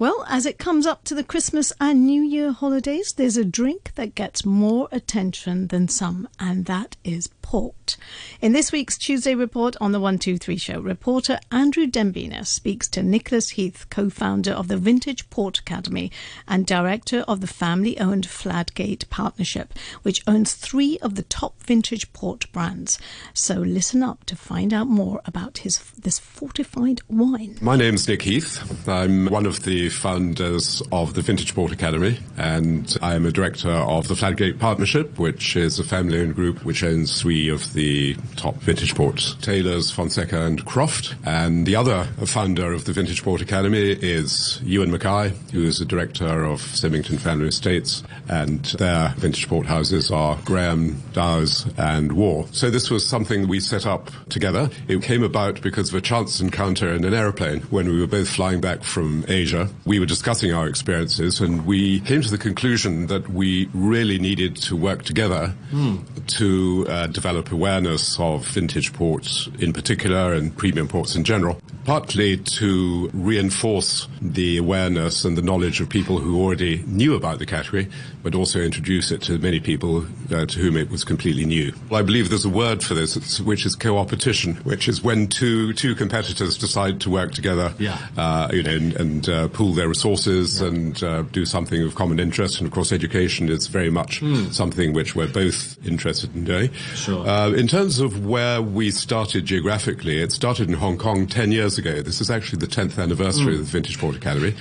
Well, as it comes up to the Christmas and New Year holidays, there's a drink that gets more attention than some, and that is port. In this week's Chewsday report on the 123 show, reporter Andrew Dembina speaks to Nicolas Heath, co founder of the Vintage Port Academy and director of the family owned Fladgate Partnership, which owns three of the top vintage port brands. So listen up to find out more about his this fortified wine. My name's Nick Heath. I'm one of the founders of the Vintage Port Academy, and I'm a director of the Fladgate Partnership, which is a family owned group which owns three of the top vintage ports, Taylor's, Fonseca and Croft. And the other founder of the Vintage Port Academy is Ewan Mackay, who is the director of Symington Family Estates. And their vintage port houses are Graham, Dow's and Warre. So this was something we set up together. It came about because of a chance encounter in an aeroplane when we were both flying back from Asia. We were discussing our experiences and we came to the conclusion that we really needed to work together mm. to uh, develop develop awareness of vintage ports in particular and premium ports in general, partly to reinforce the awareness and the knowledge of people who already knew about the category, but also introduce it to many people uh, to whom it was completely new. Well, I believe there's a word for this, which is co-opetition, which is when two two competitors decide to work together, yeah. uh, you know, and, and uh, pool their resources yeah. and uh, do something of common interest. And of course, education is very much mm. something which we're both interested in doing. Sure. Uh, in terms of where we started geographically, it started in Hong Kong 10 years ago. This is actually the 10th anniversary mm. of the Vintage Port Academy.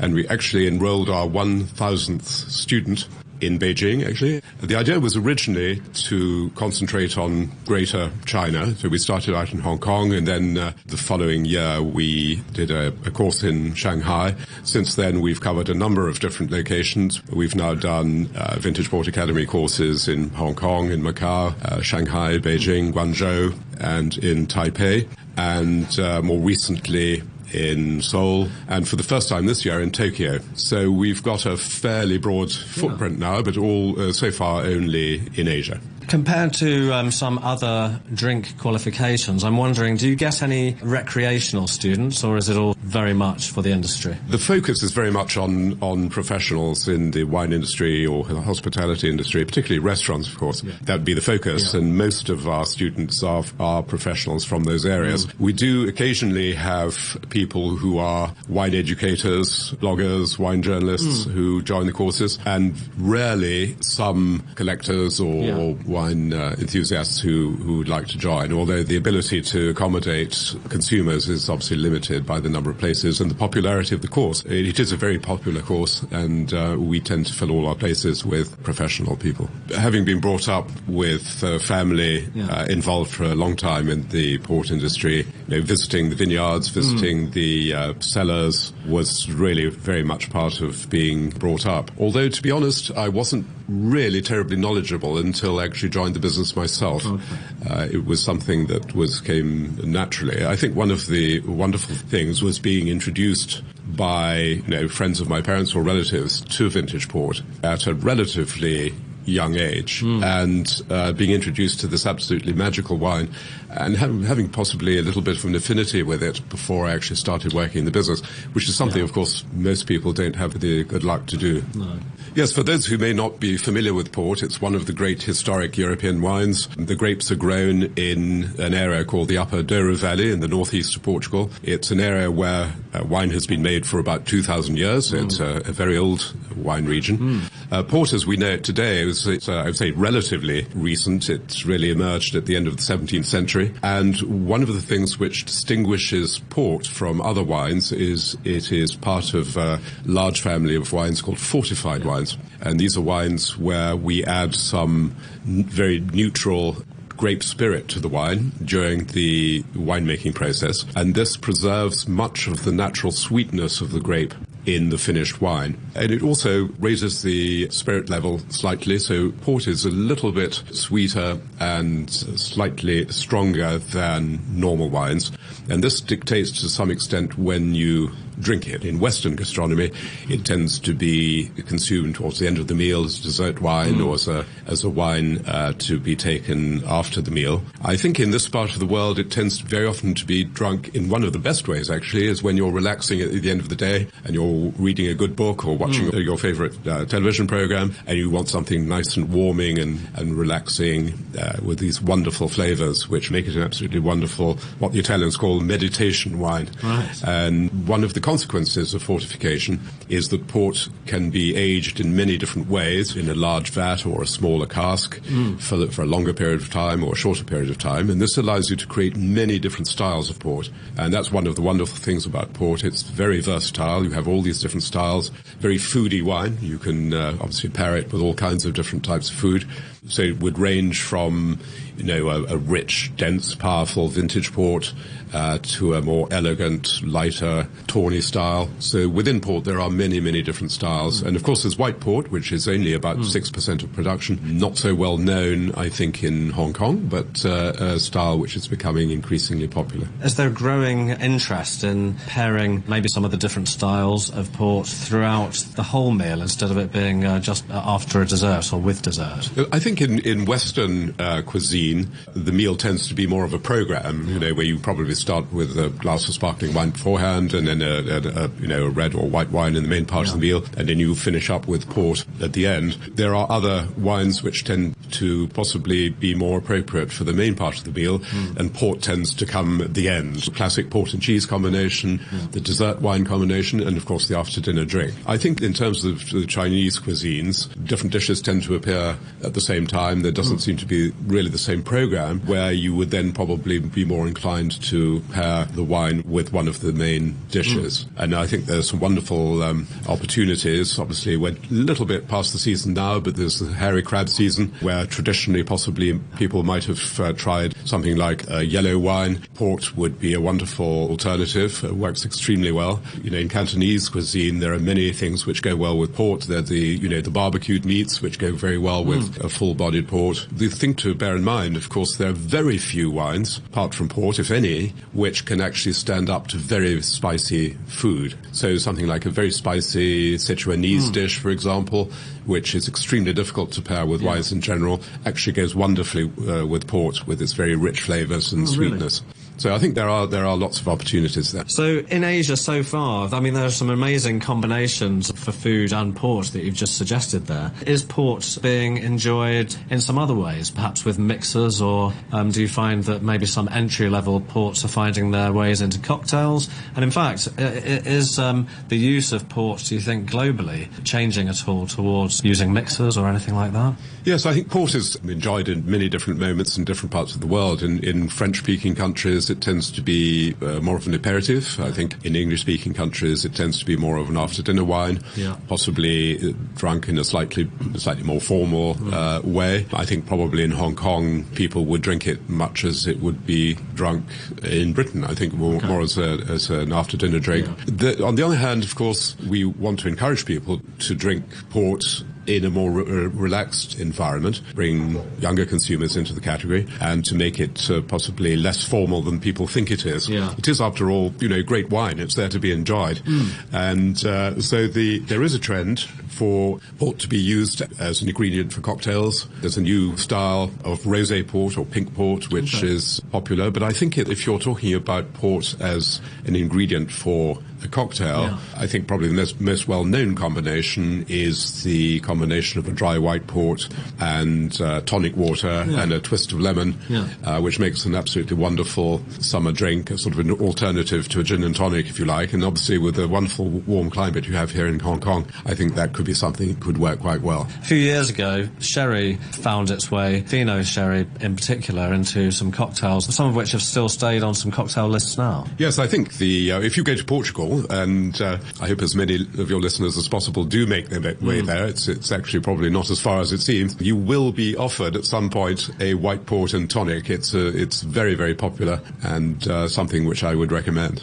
And we actually enrolled our 1,000th student in Beijing, actually. The idea was originally to concentrate on Greater China. So we started out in Hong Kong, and then uh, the following year we did a, a, course in Shanghai. Since then, we've covered a number of different locations. We've now done uh, Vintage Port Academy courses in Hong Kong, in Macau, uh, Shanghai, Beijing, Guangzhou, and in Taipei. And uh, more recently, in Seoul, and for the first time this year in Tokyo. So we've got a fairly broad footprint yeah. now, but all uh, so far only in Asia. Compared to um, some other drink qualifications, I'm wondering, do you get any recreational students, or is it all very much for the industry? The focus is very much on, on professionals in the wine industry or the hospitality industry, particularly restaurants, of course. Yeah. That would be the focus, yeah. and most of our students are, are professionals from those areas. Mm. We do occasionally have people who are wine educators, bloggers, wine journalists mm. who join the courses, and rarely some collectors or, yeah. or wine uh, enthusiasts who, who would like to join, although the ability to accommodate consumers is obviously limited by the number of places and the popularity of the course. It, is a very popular course, and uh, we tend to fill all our places with professional people. Having been brought up with a family yeah. uh, involved for a long time in the port industry, you know, visiting the vineyards, visiting mm. the uh, cellars was really very much part of being brought up. Although, to be honest, I wasn't really terribly knowledgeable until I actually joined the business myself. Okay. Uh, it was something that was came naturally. I think one of the wonderful things was being introduced by you know friends of my parents or relatives to vintage port at a relatively young age mm. and uh, being introduced to this absolutely magical wine and having possibly a little bit of an affinity with it before I actually started working in the business, which is something, yeah. of course, most people don't have the good luck to do. No. Yes, for those who may not be familiar with port, it's one of the great historic European wines. The grapes are grown in an area called the Upper Douro Valley in the northeast of Portugal. It's an area where uh, wine has been made for about 2,000 years. Mm. It's a, a, very old wine region. Mm. Uh, port, as we know it today, is, uh, I would say, relatively recent. It's really emerged at the end of the 17th century. And one of the things which distinguishes port from other wines is it is part of a large family of wines called fortified wines. And these are wines where we add some very neutral grape spirit to the wine during the winemaking process, and this preserves much of the natural sweetness of the grape in the finished wine. And it also raises the spirit level slightly, so port is a little bit sweeter and slightly stronger than normal wines. And this dictates to some extent when you drink it. In Western gastronomy, it tends to be consumed towards the end of the meal as dessert wine mm. or as a, as a wine uh, to be taken after the meal. I think in this part of the world, it tends very often to be drunk in one of the best ways, actually, is when you're relaxing at the end of the day and you're reading a good book or watching mm. your favorite uh, television program and you want something nice and warming and, and relaxing uh, with these wonderful flavors, which make it an absolutely wonderful, what the Italians call meditation wine. Right. And one of the consequences of fortification is that port can be aged in many different ways in a large vat or a smaller cask mm. for, for a longer period of time or a shorter period of time. And this allows you to create many different styles of port. And that's one of the wonderful things about port. It's very versatile. You have all these different styles. Very foody wine. You can uh, obviously pair it with all kinds of different types of food. So it would range from, you know, a, a rich, dense, powerful vintage port uh, to a more elegant, lighter, tawny style. So within port, there are many, many different styles. And of course, there's white port, which is only about mm. 6% of production. Not so well known, I think, in Hong Kong, but uh, a style which is becoming increasingly popular. Is there growing interest in pairing maybe some of the different styles of port throughout the whole meal instead of it being uh, just after a dessert or with dessert? I think in, in Western uh, cuisine, the meal tends to be more of a program, you know, where you probably start with a glass of sparkling wine beforehand, and then a, a, a you know a red or white wine in the main part yeah. of the meal, and then you finish up with port at the end. There are other wines which tend to possibly be more appropriate for the main part of the meal, mm. and port tends to come at the end. Classic port and cheese combination, yeah. the dessert wine combination, and of course the after dinner drink. I think in terms of the Chinese cuisines, different dishes tend to appear at the same time. There doesn't seem to be really the same program where you would then probably be more inclined to pair the wine with one of the main dishes. Mm. And I think there's some wonderful um, opportunities. Obviously, we're a little bit past the season now, but there's the hairy crab season where traditionally possibly people might have uh, tried something like a yellow wine. Port would be a wonderful alternative. It works extremely well. You know, in Cantonese cuisine, there are many things which go well with port. There are the, you know, the barbecued meats, which go very well with mm. a full-bodied port. The thing to bear in mind, of course, there are very few wines, apart from port, if any, which can actually stand up to very spicy food. So something like a very spicy Sichuanese mm. dish, for example, which is extremely difficult to pair with yeah. wines in general, actually goes wonderfully uh, with port with its very rich flavors and oh, sweetness. Really? So I think there are there are lots of opportunities there. So in Asia so far, I mean, there are some amazing combinations for food and port that you've just suggested there. Is port being enjoyed in some other ways, perhaps with mixers, or um, do you find that maybe some entry level ports are finding their ways into cocktails? And in fact, is um, the use of port, do you think, globally changing at all towards using mixers or anything like that? Yes, I think port is enjoyed in many different moments in different parts of the world. In, in French speaking countries, it tends to be uh, more of an aperitif. I think in English speaking countries, it tends to be more of an after dinner wine, yeah. possibly uh, drunk in a slightly, slightly more formal mm. uh, way. I think probably in Hong Kong, people would drink it much as it would be drunk in Britain. I think more, okay. more as, a, as an after dinner drink. Yeah. The, on the other hand, of course, we want to encourage people to drink port in a more re- relaxed environment, bring younger consumers into the category, and to make it uh, possibly less formal than people think it is. Yeah. It is, after all, you know, great wine. It's there to be enjoyed, mm. and uh, so the there is a trend for port to be used as an ingredient for cocktails. There's a new style of rosé port or pink port, which okay. is popular. But I think if you're talking about port as an ingredient for a cocktail, yeah. I think probably the most, most well-known combination is the combination of a dry white port and uh, tonic water yeah. and a twist of lemon, yeah. uh, which makes an absolutely wonderful summer drink, a sort of an alternative to a gin and tonic, if you like. And obviously, with the wonderful warm climate you have here in Hong Kong, I think that could be something that could work quite well. A few years ago, sherry found its way, Fino sherry in particular, into some cocktails, some of which have still stayed on some cocktail lists now. Yes, I think the uh, if you go to Portugal, and uh, I hope as many of your listeners as possible do make their way mm. there. It's, it's actually probably not as far as it seems. You will be offered at some point a white port and tonic. It's, uh, it's very, very popular and uh, something which I would recommend.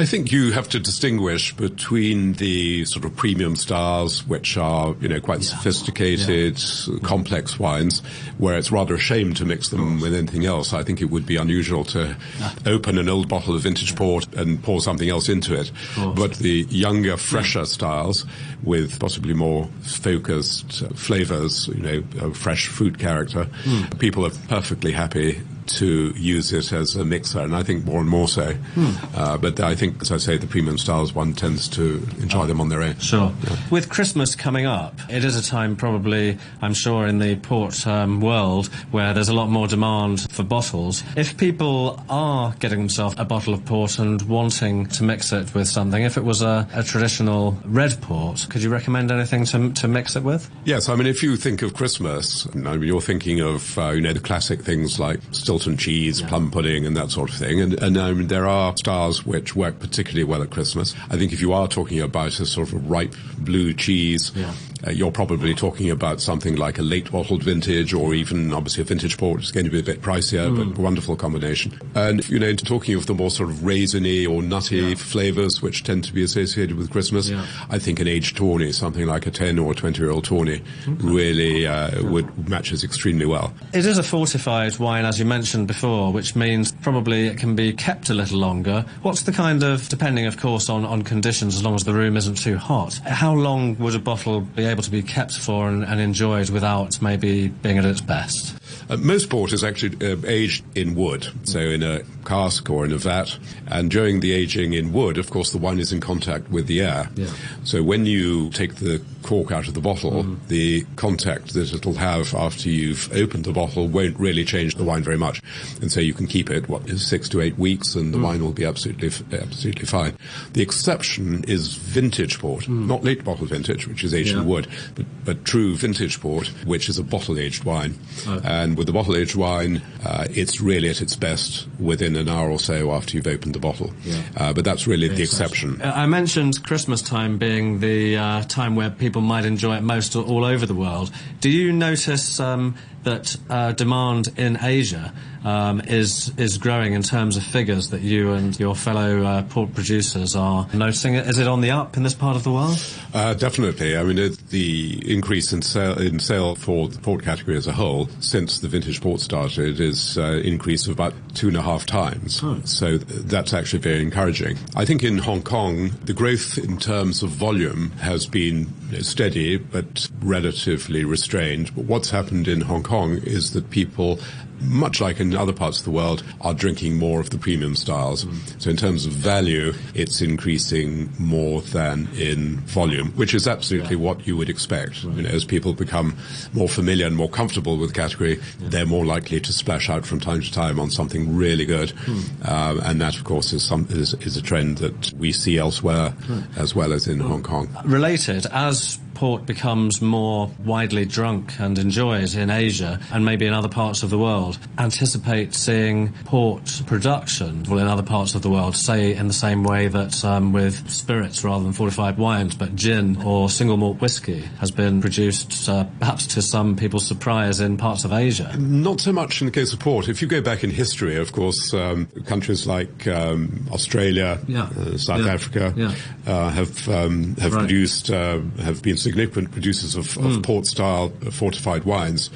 I think you have to distinguish between the sort of premium styles, which are, you know, quite yeah. sophisticated, yeah. complex wines, where it's rather a shame to mix them with anything else. I think it would be unusual to open an old bottle of vintage port and pour something else into it. But the younger, fresher styles with possibly more focused flavors, you know, a fresh fruit character, mm. people are perfectly happy to use it as a mixer, and I think more and more so. Hmm. Uh, but I think, as I say, the premium styles, one tends to enjoy them on their own. Sure. Yeah. With Christmas coming up, it is a time probably, I'm sure, in the port um, world where there's a lot more demand for bottles. If people are getting themselves a bottle of port and wanting to mix it with something, if it was a, a traditional red port, could you recommend anything to, to mix it with? Yes, I mean, if you think of Christmas, I mean, you're thinking of, uh, you know, the classic things like still Stilton cheese, yeah. plum pudding, and that sort of thing. And, and um, there are styles which work particularly well at Christmas. I think if you are talking about a sort of ripe blue cheese, yeah. Uh, you're probably talking about something like a late bottled vintage or even obviously a vintage port. It's going to be a bit pricier, mm. but wonderful combination. And, you know, talking of the more sort of raisiny or nutty yeah. flavors, which tend to be associated with Christmas, yeah. I think an aged tawny, something like a 10 or 20 year old tawny, okay. really uh, would matches extremely well. It is a fortified wine, as you mentioned before, which means probably it can be kept a little longer. What's the kind of, depending of course on, on conditions, as long as the room isn't too hot, how long would a bottle be able to be kept for and, and enjoyed without maybe being at its best? Uh, most port is actually uh, aged in wood, so in a cask or in a vat. And during the aging in wood, of course, the wine is in contact with the air. Yeah. So when you take the cork out of the bottle, mm. the contact that it'll have after you've opened the bottle won't really change the wine very much. And so you can keep it, what, six to eight weeks and the mm. wine will be absolutely, absolutely fine. The exception is vintage port, mm. not late bottle vintage, which is aged yeah. in wood, but, but true vintage port, which is a bottle aged wine. Okay. And with the bottle aged wine, uh, it's really at its best within an hour or so after you've opened the bottle. Yeah. Uh, but that's really the exception. I mentioned Christmas time being the uh, time where people might enjoy it most all over the world. Do you notice um, that uh, demand in Asia um, is is growing in terms of figures that you and your fellow uh, port producers are noticing. Is it on the up in this part of the world? Uh, definitely. I mean, it, the increase in sale in sale for the port category as a whole since the vintage port started is uh, increase of about two and a half times. Oh. So that's actually very encouraging. I think in Hong Kong the growth in terms of volume has been steady but relatively restrained. But what's happened in Hong Kong is that people much like in other parts of the world, are drinking more of the premium styles. Mm. So in terms of value, it's increasing more than in volume, which is absolutely yeah. what you would expect. Right. You know, as people become more familiar and more comfortable with the category, yeah. they're more likely to splash out from time to time on something really good. Mm. Um, and that, of course, is, some, is, is, a trend that we see elsewhere right. as well as in Hong Kong. Related, as port becomes more widely drunk and enjoyed in Asia and maybe in other parts of the world, anticipate seeing port production, well, in other parts of the world, say in the same way that um, with spirits rather than fortified wines, but gin or single malt whiskey has been produced, uh, perhaps to some people's surprise, in parts of Asia? Not so much in the case of port. If you go back in history, of course, um, countries like um, Australia, yeah. uh, South yeah. Africa yeah. Uh, have um, have right. produced uh, have been significant producers of, of mm. port-style fortified wines.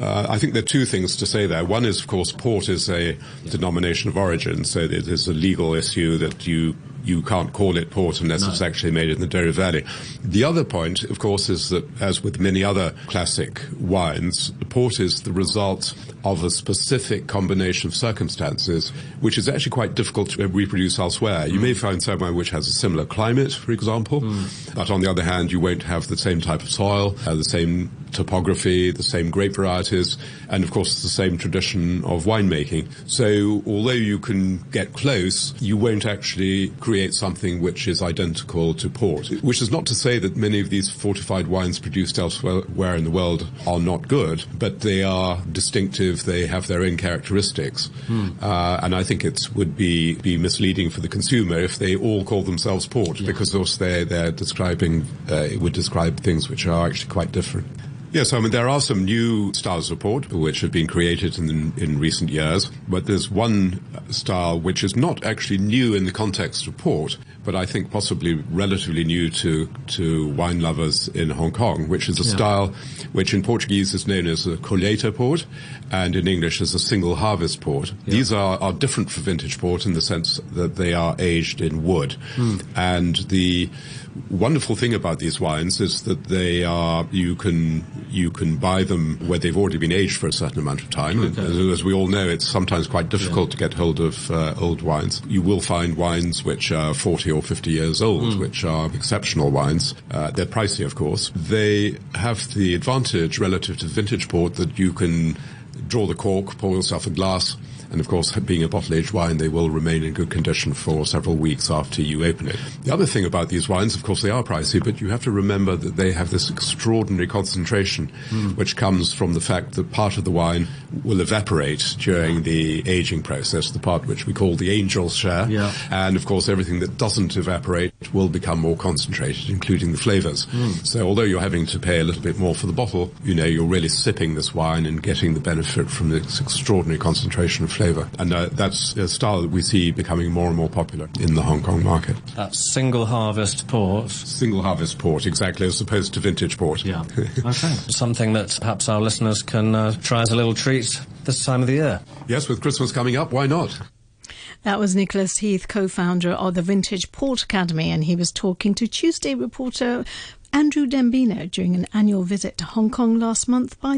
Uh, I think there are two things to say there. One is, of course, port is a denomination of origin, so it is a legal issue that you you can't call it port unless no. it's actually made in the Douro Valley. The other point, of course, is that as with many other classic wines, port is the result of a specific combination of circumstances, which is actually quite difficult to reproduce elsewhere. You may find somewhere which has a similar climate, for example, mm. but on the other hand, you won't have the same type of soil, uh, the same topography, the same grape varieties, and of course the same tradition of winemaking. So although you can get close, you won't actually create something which is identical to port. Which is not to say that many of these fortified wines produced elsewhere in the world are not good, but they are distinctive. They have their own characteristics, hmm. uh, and I think it would be be misleading for the consumer if they all call themselves port, yeah. because of course they're they're describing uh, it would describe things which are actually quite different. Yes, I mean, there are some new styles of port which have been created in, in recent years, but there's one style which is not actually new in the context of port, but I think possibly relatively new to, to wine lovers in Hong Kong, which is a yeah. style which in Portuguese is known as a colheita port and in English as a single harvest port. Yeah. These are, are different from vintage port in the sense that they are aged in wood. Mm. And the wonderful thing about these wines is that they are you can you can buy them where they've already been aged for a certain amount of time. Okay. As, as, we all know, it's sometimes quite difficult yeah. to get hold of uh, old wines. You will find wines which are 40 or 50 years old, mm. which are exceptional wines. Uh, they're pricey, of course. They have the advantage relative to vintage port that you can draw the cork, pour yourself a glass and of course, being a bottle aged wine, they will remain in good condition for several weeks after you open it. The other thing about these wines, of course, they are pricey, but you have to remember that they have this extraordinary concentration, mm. which comes from the fact that part of the wine will evaporate during the aging process, the part which we call the angel's share. Yeah. And of course, everything that doesn't evaporate will become more concentrated, including the flavors. Mm. So although you're having to pay a little bit more for the bottle, you know, you're really sipping this wine and getting the benefit from this extraordinary concentration of flavour. And uh, that's a style that we see becoming more and more popular in the Hong Kong market. That's single harvest port. Single harvest port, exactly, as opposed to vintage port. Yeah. okay. Something that perhaps our listeners can uh, try as a little treat this time of the year. Yes, with Christmas coming up, why not? That was Nicolas Heath, co founder of the Vintage Port Academy, and he was talking to Chewsday reporter Andrew Dembina during an annual visit to Hong Kong last month by the